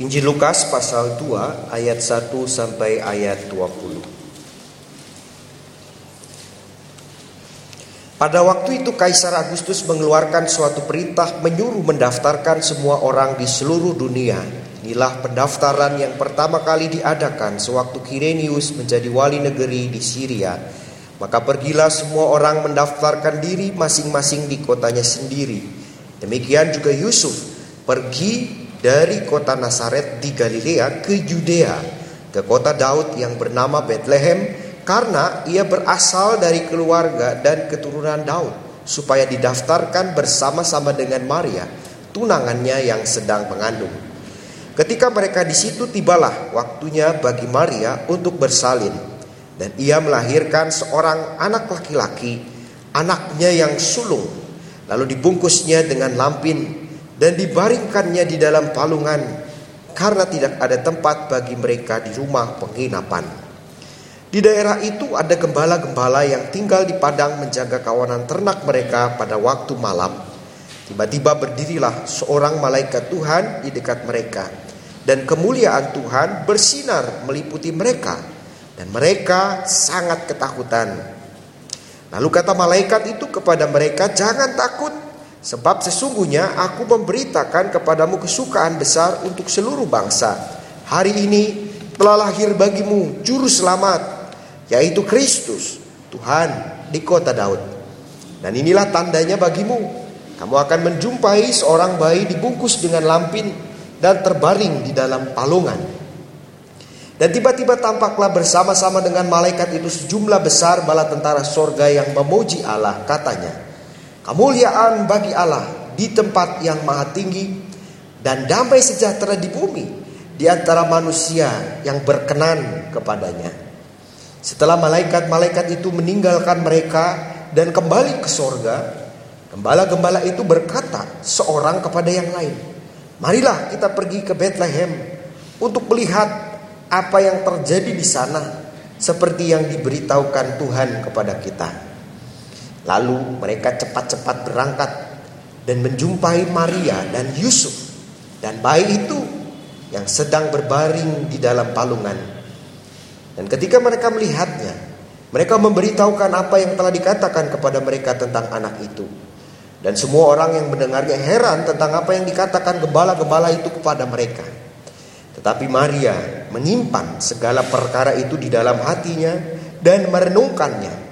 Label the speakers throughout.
Speaker 1: Injil Lukas pasal 2 ayat 1 sampai ayat 20. Pada waktu itu Kaisar Agustus mengeluarkan suatu perintah menyuruh mendaftarkan semua orang di seluruh dunia. Inilah pendaftaran yang pertama kali diadakan sewaktu Kirenius menjadi wali negeri di Syria. Maka pergilah semua orang mendaftarkan diri masing-masing di kotanya sendiri. Demikian juga Yusuf pergi dari kota Nazaret di Galilea ke Judea, ke kota Daud yang bernama Bethlehem, karena ia berasal dari keluarga dan keturunan Daud, supaya didaftarkan bersama-sama dengan Maria, tunangannya yang sedang mengandung. Ketika mereka di situ tibalah waktunya bagi Maria untuk bersalin dan ia melahirkan seorang anak laki-laki, anaknya yang sulung, lalu dibungkusnya dengan lampin dan dibaringkannya di dalam palungan karena tidak ada tempat bagi mereka di rumah penginapan. Di daerah itu ada gembala-gembala yang tinggal di padang menjaga kawanan ternak mereka pada waktu malam. Tiba-tiba berdirilah seorang malaikat Tuhan di dekat mereka, dan kemuliaan Tuhan bersinar meliputi mereka dan mereka sangat ketakutan. Lalu kata malaikat itu kepada mereka, "Jangan takut, sebab sesungguhnya aku memberitakan kepadamu kesukaan besar untuk seluruh bangsa. Hari ini telah lahir bagimu juru selamat, yaitu Kristus, Tuhan di kota Daud. Dan inilah tandanya bagimu: kamu akan menjumpai seorang bayi dibungkus dengan lampin dan terbaring di dalam palungan." Dan tiba-tiba tampaklah bersama-sama dengan malaikat itu sejumlah besar bala tentara sorga yang memuji Allah. Katanya, kemuliaan bagi Allah di tempat yang maha tinggi dan damai sejahtera di bumi di antara manusia yang berkenan kepadanya. Setelah malaikat-malaikat itu meninggalkan mereka dan kembali ke sorga, gembala-gembala itu berkata seorang kepada yang lain, Marilah kita pergi ke Bethlehem untuk melihat apa yang terjadi di sana seperti yang diberitahukan Tuhan kepada kita. Lalu mereka cepat-cepat berangkat dan menjumpai Maria dan Yusuf dan bayi itu yang sedang berbaring di dalam palungan. Dan ketika mereka melihatnya, mereka memberitahukan apa yang telah dikatakan kepada mereka tentang anak itu. Dan semua orang yang mendengarnya heran tentang apa yang dikatakan gembala-gembala itu kepada mereka. Tetapi Maria menyimpan segala perkara itu di dalam hatinya dan merenungkannya.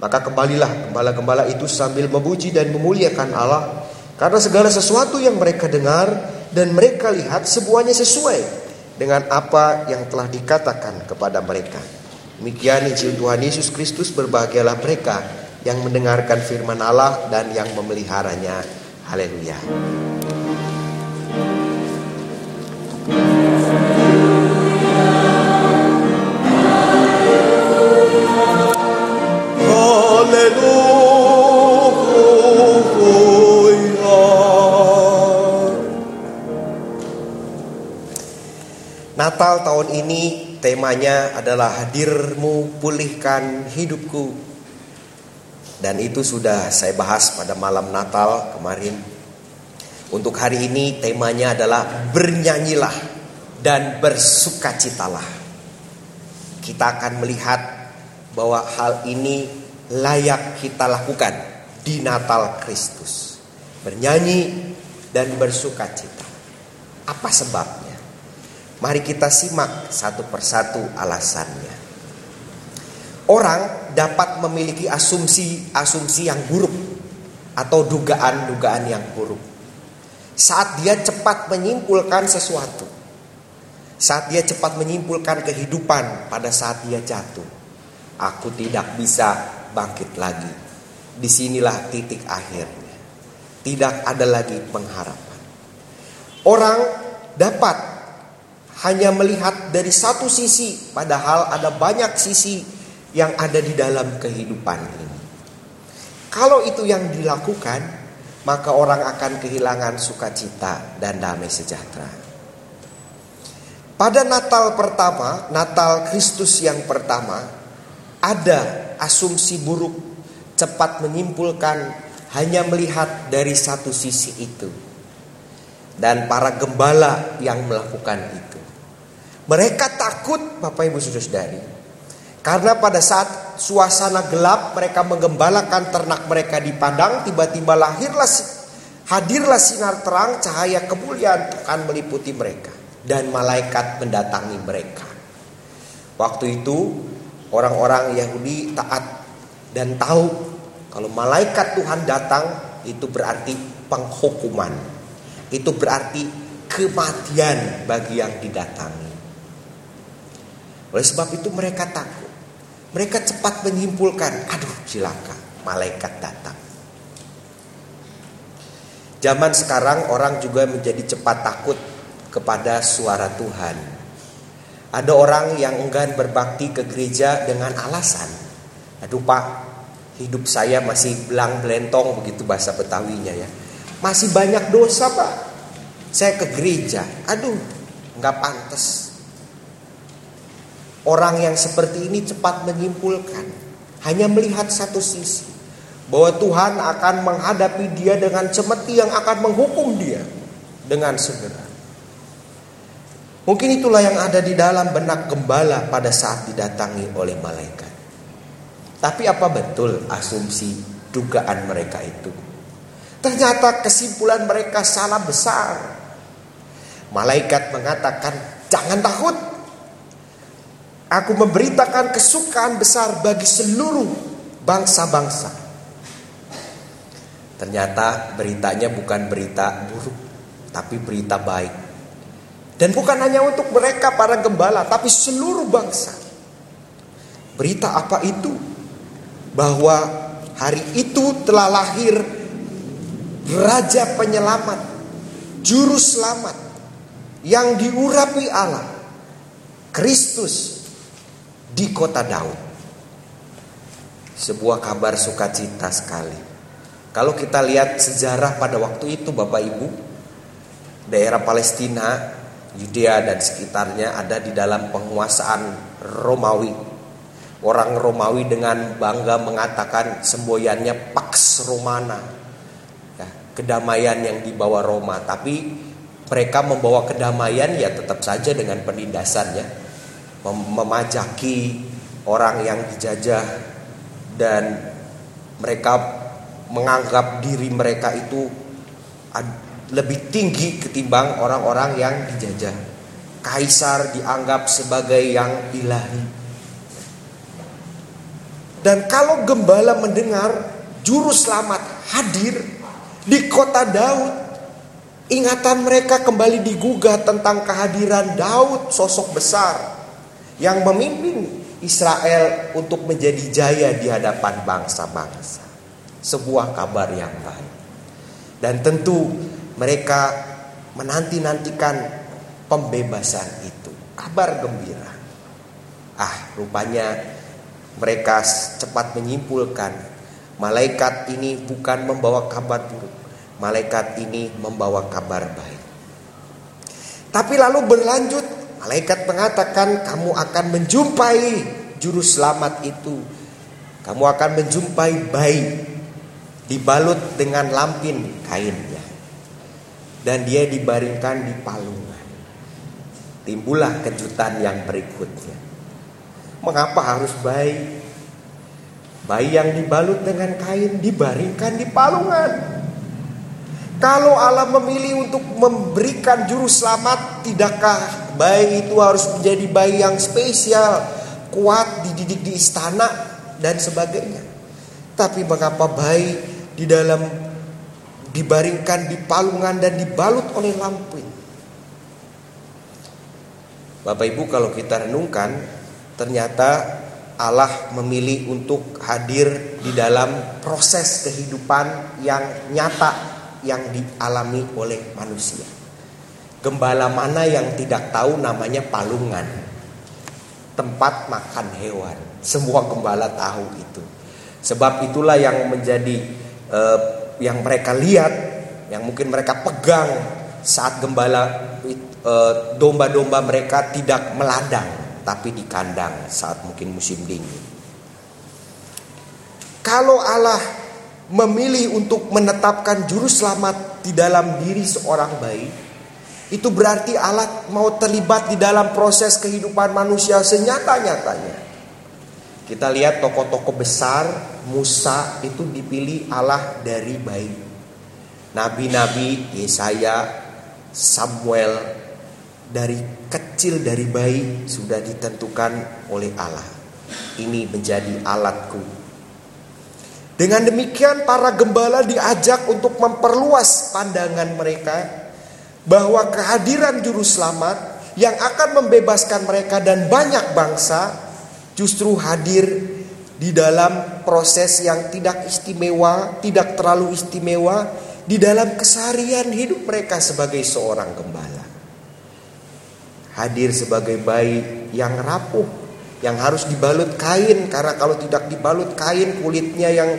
Speaker 1: Maka kembalilah gembala-gembala itu sambil memuji dan memuliakan Allah karena segala sesuatu yang mereka dengar dan mereka lihat semuanya sesuai dengan apa yang telah dikatakan kepada mereka. Demikian Injil Tuhan Yesus Kristus berbahagialah mereka yang mendengarkan firman Allah dan yang memeliharanya. Haleluya. Natal tahun ini temanya adalah hadirmu pulihkan hidupku. Dan itu sudah saya bahas pada malam Natal kemarin. Untuk hari ini temanya adalah bernyanyilah dan bersukacitalah. Kita akan melihat bahwa hal ini layak kita lakukan di Natal Kristus. Bernyanyi dan bersukacita. Apa sebabnya? Mari kita simak satu persatu alasannya. Orang dapat memiliki asumsi-asumsi yang buruk atau dugaan-dugaan yang buruk saat dia cepat menyimpulkan sesuatu. Saat dia cepat menyimpulkan kehidupan pada saat dia jatuh. Aku tidak bisa bangkit lagi. Di sinilah titik akhirnya. Tidak ada lagi pengharapan. Orang dapat hanya melihat dari satu sisi, padahal ada banyak sisi yang ada di dalam kehidupan ini. Kalau itu yang dilakukan, maka orang akan kehilangan sukacita dan damai sejahtera. Pada Natal pertama, Natal Kristus yang pertama, ada asumsi buruk cepat menyimpulkan hanya melihat dari satu sisi itu. dan para gembala yang melakukan itu. Mereka takut Bapak Ibu Saudara-saudari. Karena pada saat suasana gelap mereka menggembalakan ternak mereka di padang, tiba-tiba lahirlah hadirlah sinar terang cahaya kemuliaan Tuhan meliputi mereka dan malaikat mendatangi mereka. Waktu itu orang-orang Yahudi taat dan tahu kalau malaikat Tuhan datang itu berarti penghukuman. Itu berarti kematian bagi yang didatangi. Oleh sebab itu mereka takut. Mereka cepat menyimpulkan, aduh silakan malaikat datang. Zaman sekarang orang juga menjadi cepat takut kepada suara Tuhan. Ada orang yang enggan berbakti ke gereja dengan alasan, aduh pak, hidup saya masih belang belentong begitu bahasa Betawinya ya. Masih banyak dosa pak. Saya ke gereja, aduh nggak pantas Orang yang seperti ini cepat menyimpulkan, hanya melihat satu sisi, bahwa Tuhan akan menghadapi dia dengan cemeti yang akan menghukum dia dengan segera. Mungkin itulah yang ada di dalam benak gembala pada saat didatangi oleh malaikat. Tapi apa betul asumsi dugaan mereka itu? Ternyata kesimpulan mereka salah besar. Malaikat mengatakan, "Jangan takut, Aku memberitakan kesukaan besar bagi seluruh bangsa-bangsa. Ternyata beritanya bukan berita buruk, tapi berita baik. Dan bukan hanya untuk mereka para gembala, tapi seluruh bangsa. Berita apa itu? Bahwa hari itu telah lahir Raja Penyelamat, Juru Selamat, yang diurapi Allah, Kristus di kota Daud. Sebuah kabar sukacita sekali. Kalau kita lihat sejarah pada waktu itu Bapak Ibu, daerah Palestina, Yudea dan sekitarnya ada di dalam penguasaan Romawi. Orang Romawi dengan bangga mengatakan semboyannya Pax Romana. Ya, kedamaian yang dibawa Roma, tapi mereka membawa kedamaian ya tetap saja dengan penindasannya memajaki orang yang dijajah dan mereka menganggap diri mereka itu lebih tinggi ketimbang orang-orang yang dijajah. Kaisar dianggap sebagai yang ilahi. Dan kalau gembala mendengar juru selamat hadir di kota Daud, ingatan mereka kembali digugah tentang kehadiran Daud, sosok besar yang memimpin Israel untuk menjadi jaya di hadapan bangsa-bangsa. Sebuah kabar yang baik. Dan tentu mereka menanti-nantikan pembebasan itu. Kabar gembira. Ah, rupanya mereka cepat menyimpulkan malaikat ini bukan membawa kabar buruk. Malaikat ini membawa kabar baik. Tapi lalu berlanjut Malaikat mengatakan kamu akan menjumpai juru selamat itu. Kamu akan menjumpai bayi dibalut dengan lampin kainnya. Dan dia dibaringkan di palungan. Timbullah kejutan yang berikutnya. Mengapa harus bayi? Bayi yang dibalut dengan kain dibaringkan di palungan. Kalau Allah memilih untuk memberikan juru selamat, tidakkah bayi itu harus menjadi bayi yang spesial, kuat, dididik di istana dan sebagainya. Tapi mengapa bayi di dalam dibaringkan di palungan dan dibalut oleh lampu? Bapak Ibu kalau kita renungkan ternyata Allah memilih untuk hadir di dalam proses kehidupan yang nyata yang dialami oleh manusia. Gembala mana yang tidak tahu namanya palungan. Tempat makan hewan. Semua gembala tahu itu. Sebab itulah yang menjadi uh, yang mereka lihat, yang mungkin mereka pegang saat gembala uh, domba-domba mereka tidak meladang, tapi di kandang saat mungkin musim dingin. Kalau Allah memilih untuk menetapkan juru selamat di dalam diri seorang bayi, Itu berarti Allah mau terlibat di dalam proses kehidupan manusia senyata-nyatanya. Kita lihat tokoh-tokoh besar, Musa itu dipilih Allah dari bayi. Nabi-nabi, Yesaya, Samuel, dari kecil dari bayi sudah ditentukan oleh Allah. Ini menjadi alatku. Dengan demikian para gembala diajak untuk memperluas pandangan mereka bahwa kehadiran juru selamat yang akan membebaskan mereka dan banyak bangsa justru hadir di dalam proses yang tidak istimewa, tidak terlalu istimewa di dalam keseharian hidup mereka sebagai seorang gembala. Hadir sebagai bayi yang rapuh, yang harus dibalut kain karena kalau tidak dibalut kain kulitnya yang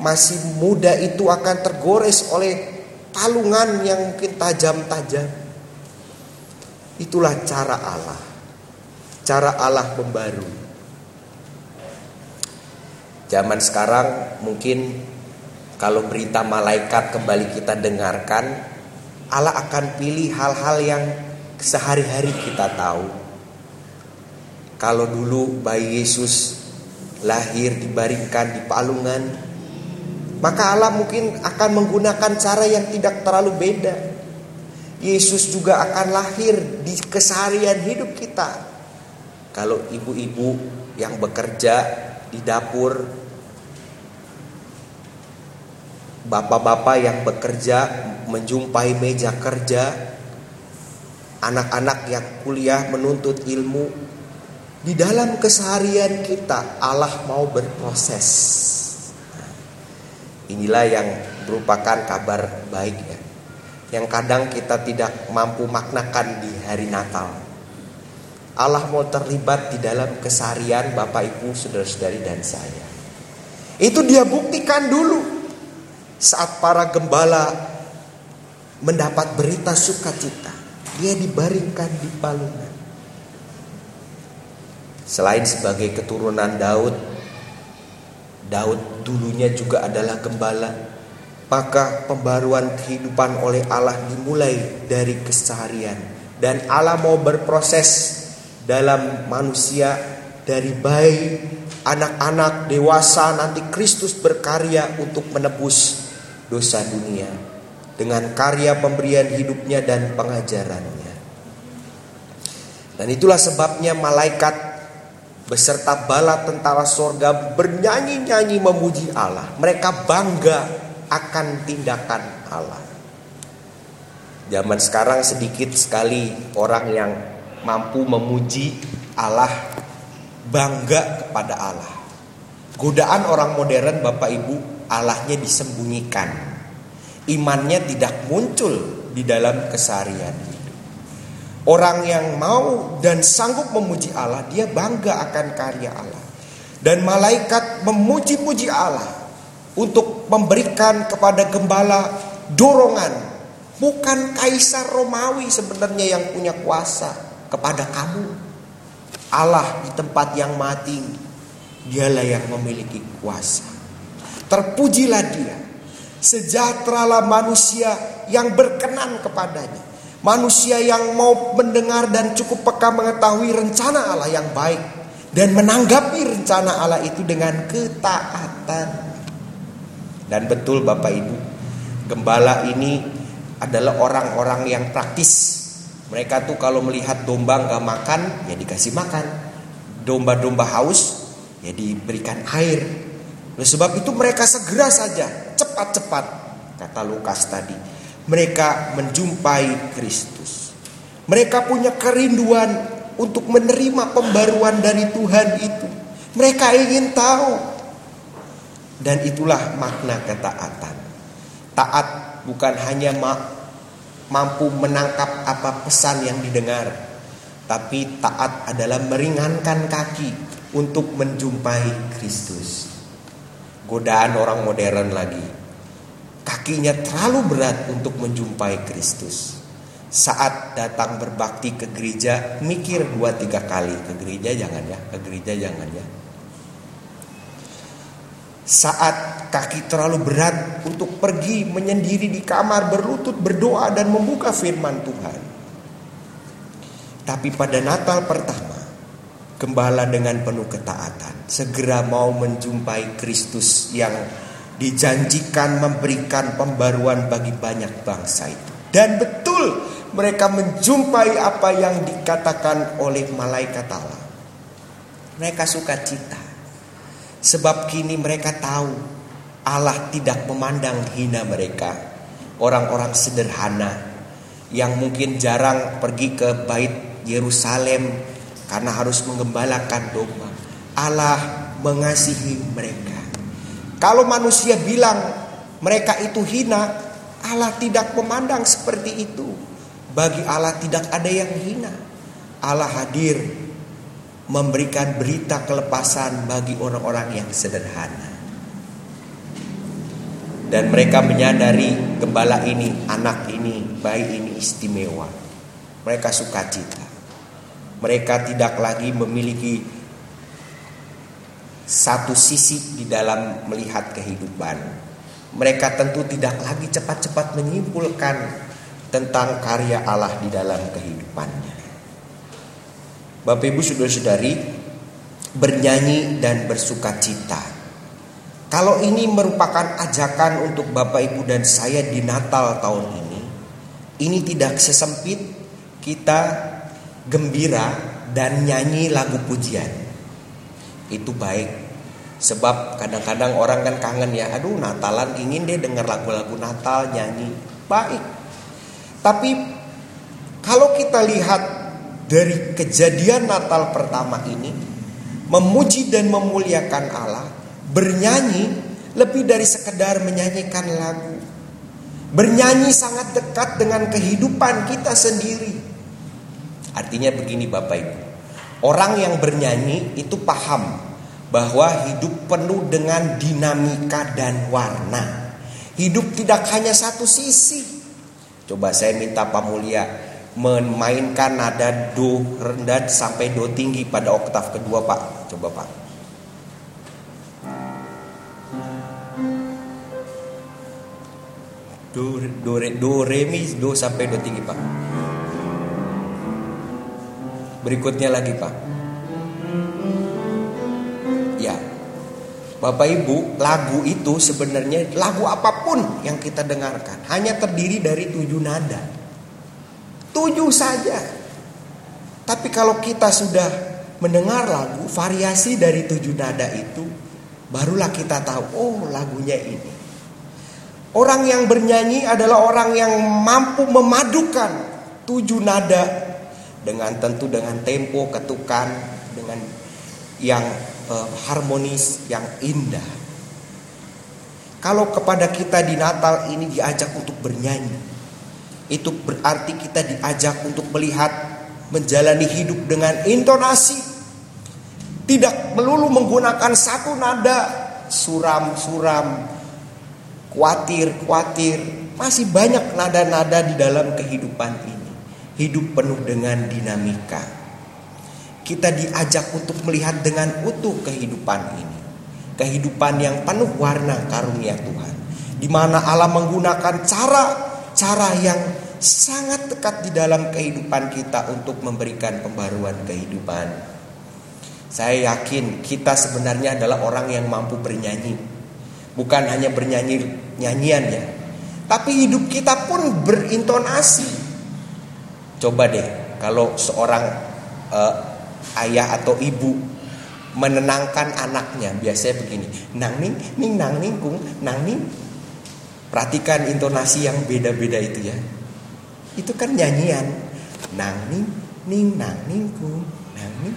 Speaker 1: masih muda itu akan tergores oleh palungan yang mungkin tajam-tajam. Itulah cara Allah. Cara Allah membaru. Zaman sekarang mungkin kalau berita malaikat kembali kita dengarkan, Allah akan pilih hal-hal yang sehari-hari kita tahu. Kalau dulu bayi Yesus lahir dibaringkan di palungan, maka Allah mungkin akan menggunakan cara yang tidak terlalu beda. Yesus juga akan lahir di keseharian hidup kita. Kalau ibu-ibu yang bekerja di dapur, bapak-bapak yang bekerja menjumpai meja kerja, anak-anak yang kuliah menuntut ilmu, di dalam keseharian kita Allah mau berproses. Inilah yang merupakan kabar baik ya. Yang kadang kita tidak mampu maknakan di hari Natal. Allah mau terlibat di dalam keseharian Bapak Ibu, Saudara-saudari dan saya. Itu dia buktikan dulu saat para gembala mendapat berita sukacita. Dia dibaringkan di palungan. Selain sebagai keturunan Daud, Daud dulunya juga adalah gembala. Maka pembaruan kehidupan oleh Allah dimulai dari keseharian. Dan Allah mau berproses dalam manusia dari bayi, anak-anak, dewasa, nanti Kristus berkarya untuk menebus dosa dunia. Dengan karya pemberian hidupnya dan pengajarannya. Dan itulah sebabnya malaikat beserta bala tentara sorga bernyanyi-nyanyi memuji Allah. Mereka bangga akan tindakan Allah. Zaman sekarang sedikit sekali orang yang mampu memuji Allah, bangga kepada Allah. Godaan orang modern Bapak Ibu, Allahnya disembunyikan. Imannya tidak muncul di dalam keseharian. Orang yang mau dan sanggup memuji Allah, dia bangga akan karya Allah. Dan malaikat memuji-muji Allah untuk memberikan kepada gembala dorongan. Bukan kaisar Romawi sebenarnya yang punya kuasa kepada kamu. Allah di tempat yang mati, dialah yang memiliki kuasa. Terpujilah dia. Sejahteralah manusia yang berkenan kepadanya. Manusia yang mau mendengar dan cukup peka mengetahui rencana Allah yang baik dan menanggapi rencana Allah itu dengan ketaatan. Dan betul Bapak Ibu, gembala ini adalah orang-orang yang praktis. Mereka tuh kalau melihat domba nggak makan, ya dikasih makan. Domba-domba haus, ya diberikan air. Oleh sebab itu mereka segera saja, cepat-cepat, kata Lukas tadi mereka menjumpai Kristus. Mereka punya kerinduan untuk menerima pembaruan dari Tuhan itu. Mereka ingin tahu. Dan itulah makna ketaatan. Taat bukan hanya mampu menangkap apa pesan yang didengar, tapi taat adalah meringankan kaki untuk menjumpai Kristus. Godaan orang modern lagi kakinya terlalu berat untuk menjumpai Kristus. Saat datang berbakti ke gereja, mikir dua tiga kali ke gereja jangan ya, ke gereja jangan ya. Saat kaki terlalu berat untuk pergi menyendiri di kamar berlutut berdoa dan membuka firman Tuhan. Tapi pada Natal pertama, gembala dengan penuh ketaatan segera mau menjumpai Kristus yang dijanjikan memberikan pembaruan bagi banyak bangsa itu. Dan betul mereka menjumpai apa yang dikatakan oleh malaikat Allah. Mereka suka cita. Sebab kini mereka tahu Allah tidak memandang hina mereka. Orang-orang sederhana yang mungkin jarang pergi ke bait Yerusalem karena harus mengembalakan domba. Allah mengasihi mereka. Kalau manusia bilang mereka itu hina, Allah tidak memandang seperti itu. Bagi Allah tidak ada yang hina. Allah hadir memberikan berita kelepasan bagi orang-orang yang sederhana. Dan mereka menyadari gembala ini, anak ini, bayi ini istimewa. Mereka suka cita. Mereka tidak lagi memiliki satu sisi di dalam melihat kehidupan. Mereka tentu tidak lagi cepat-cepat menyimpulkan tentang karya Allah di dalam kehidupannya. Bapak Ibu Saudara-saudari bernyanyi dan bersuka cita kalau ini merupakan ajakan untuk Bapak Ibu dan saya di Natal tahun ini, ini tidak sesempit kita gembira dan nyanyi lagu pujian. Itu baik. Sebab kadang-kadang orang kan kangen ya, aduh Natalan ingin deh dengar lagu-lagu Natal nyanyi. Baik. Tapi kalau kita lihat dari kejadian Natal pertama ini, memuji dan memuliakan Allah, Bernyanyi lebih dari sekedar menyanyikan lagu. Bernyanyi sangat dekat dengan kehidupan kita sendiri. Artinya begini Bapak Ibu. Orang yang bernyanyi itu paham bahwa hidup penuh dengan dinamika dan warna. Hidup tidak hanya satu sisi. Coba saya minta Pak Mulia memainkan nada do rendah sampai do tinggi pada oktav kedua Pak. Coba Pak. Do, do, re, do, re, mi, do sampai do tinggi pak. Berikutnya lagi pak. Bapak Ibu, lagu itu sebenarnya lagu apa pun yang kita dengarkan hanya terdiri dari tujuh nada. Tujuh saja. Tapi kalau kita sudah mendengar lagu variasi dari tujuh nada itu, barulah kita tahu, oh lagunya ini. Orang yang bernyanyi adalah orang yang mampu memadukan tujuh nada dengan tentu dengan tempo, ketukan, dengan yang uh, harmonis, yang indah. Kalau kepada kita di Natal ini diajak untuk bernyanyi, itu berarti kita diajak untuk melihat menjalani hidup dengan intonasi. Tidak melulu menggunakan satu nada suram-suram khawatir-khawatir. Masih banyak nada-nada di dalam kehidupan ini. Hidup penuh dengan dinamika. Kita diajak untuk melihat dengan utuh kehidupan ini. Kehidupan yang penuh warna karunia Tuhan. Di mana Allah menggunakan cara-cara yang sangat dekat di dalam kehidupan kita untuk memberikan pembaruan kehidupan. Saya yakin kita sebenarnya adalah orang yang mampu bernyanyi Bukan hanya bernyanyi nyanyian ya. Tapi hidup kita pun berintonasi. Coba deh kalau seorang uh, ayah atau ibu menenangkan anaknya. Biasanya begini nang ning ning nang ning kung nang ning. Perhatikan intonasi yang beda-beda itu ya. Itu kan nyanyian. Nang ning ning nang ning kung nang ning.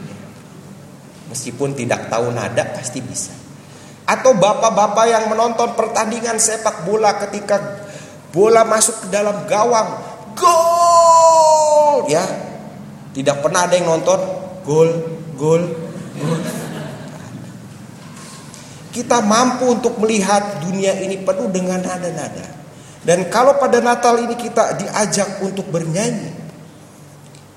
Speaker 1: Meskipun tidak tahu nada pasti bisa. Atau bapak-bapak yang menonton pertandingan sepak bola ketika bola masuk ke dalam gawang, gol! Ya. Tidak pernah ada yang nonton gol, gol, gol. Kita mampu untuk melihat dunia ini penuh dengan nada-nada. Dan kalau pada Natal ini kita diajak untuk bernyanyi,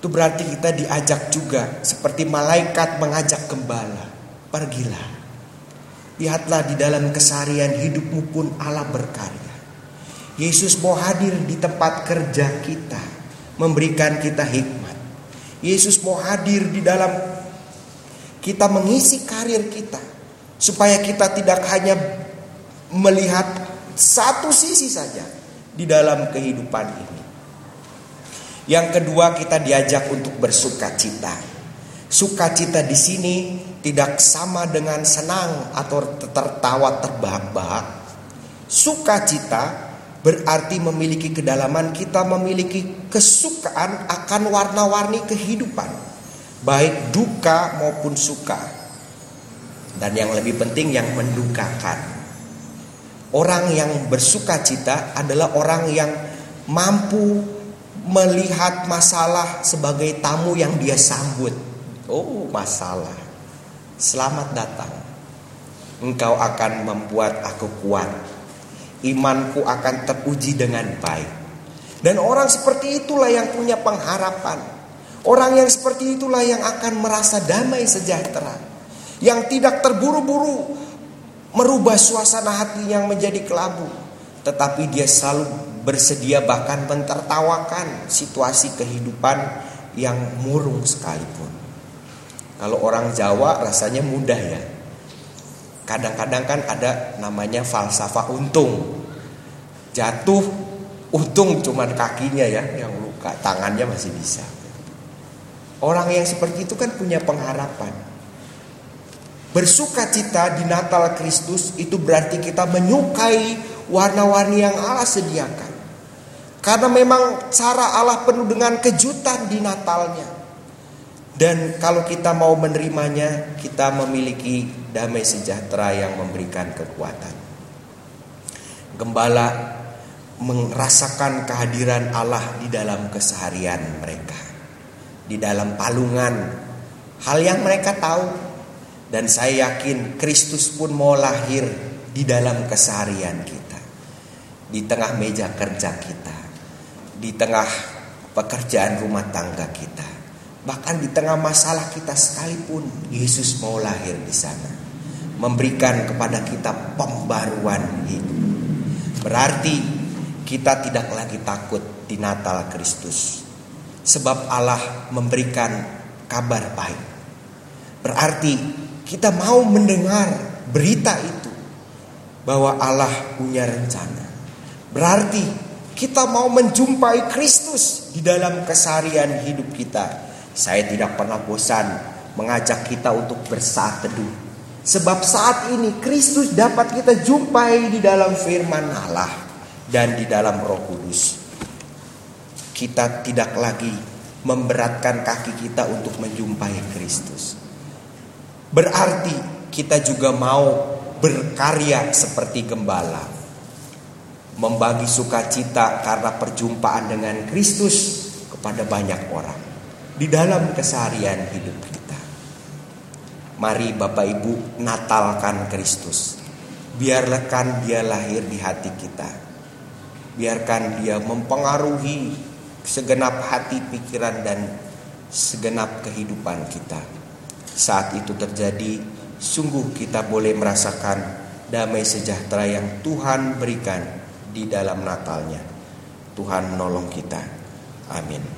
Speaker 1: itu berarti kita diajak juga seperti malaikat mengajak gembala, pergilah Lihatlah di dalam kesarian hidupmu pun Allah berkarya. Yesus mau hadir di tempat kerja kita, memberikan kita hikmat. Yesus mau hadir di dalam kita mengisi karir kita supaya kita tidak hanya melihat satu sisi saja di dalam kehidupan ini. Yang kedua kita diajak untuk bersuka cita. Sukacita di sini tidak sama dengan senang atau tertawa terbahak-bahak. Sukacita berarti memiliki kedalaman kita memiliki kesukaan akan warna-warni kehidupan, baik duka maupun suka. Dan yang lebih penting yang mendukakan. Orang yang bersuka cita adalah orang yang mampu melihat masalah sebagai tamu yang dia sambut. Oh, masalah. Selamat datang. Engkau akan membuat aku kuat. Imanku akan teruji dengan baik. Dan orang seperti itulah yang punya pengharapan. Orang yang seperti itulah yang akan merasa damai sejahtera. Yang tidak terburu-buru merubah suasana hati yang menjadi kelabu. Tetapi dia selalu bersedia bahkan mentertawakan situasi kehidupan yang murung sekalipun. Kalau orang Jawa rasanya mudah ya. Kadang-kadang kan ada namanya falsafah untung. Jatuh untung cuman kakinya ya yang luka, tangannya masih bisa. Orang yang seperti itu kan punya pengharapan. Bersuka cita di Natal Kristus itu berarti kita menyukai warna-warni yang Allah sediakan. Karena memang cara Allah penuh dengan kejutan di Natalnya. Dan kalau kita mau menerimanya, kita memiliki damai sejahtera yang memberikan kekuatan. Gembala merasakan kehadiran Allah di dalam keseharian mereka. Di dalam palungan. Hal yang mereka tahu. Dan saya yakin Kristus pun mau lahir di dalam keseharian kita. Di tengah meja kerja kita di tengah pekerjaan rumah tangga kita. Bahkan di tengah masalah kita sekalipun Yesus mau lahir di sana. Memberikan kepada kita pembaruan hidup. Berarti kita tidak lagi takut di Natal Kristus. Sebab Allah memberikan kabar baik. Berarti kita mau mendengar berita itu. Bahwa Allah punya rencana. Berarti kita mau menjumpai Kristus di dalam keseharian hidup kita. Saya tidak pernah bosan mengajak kita untuk bersaat teduh. Sebab saat ini Kristus dapat kita jumpai di dalam firman Allah dan di dalam Roh Kudus. Kita tidak lagi memberatkan kaki kita untuk menjumpai Kristus. Berarti kita juga mau berkarya seperti gembala membagi sukacita karena perjumpaan dengan Kristus kepada banyak orang di dalam keseharian hidup kita. Mari Bapak Ibu natalkan Kristus. Biarkan dia lahir di hati kita. Biarkan dia mempengaruhi segenap hati, pikiran dan segenap kehidupan kita. Saat itu terjadi, sungguh kita boleh merasakan damai sejahtera yang Tuhan berikan di dalam Natalnya. Tuhan menolong kita. Amin.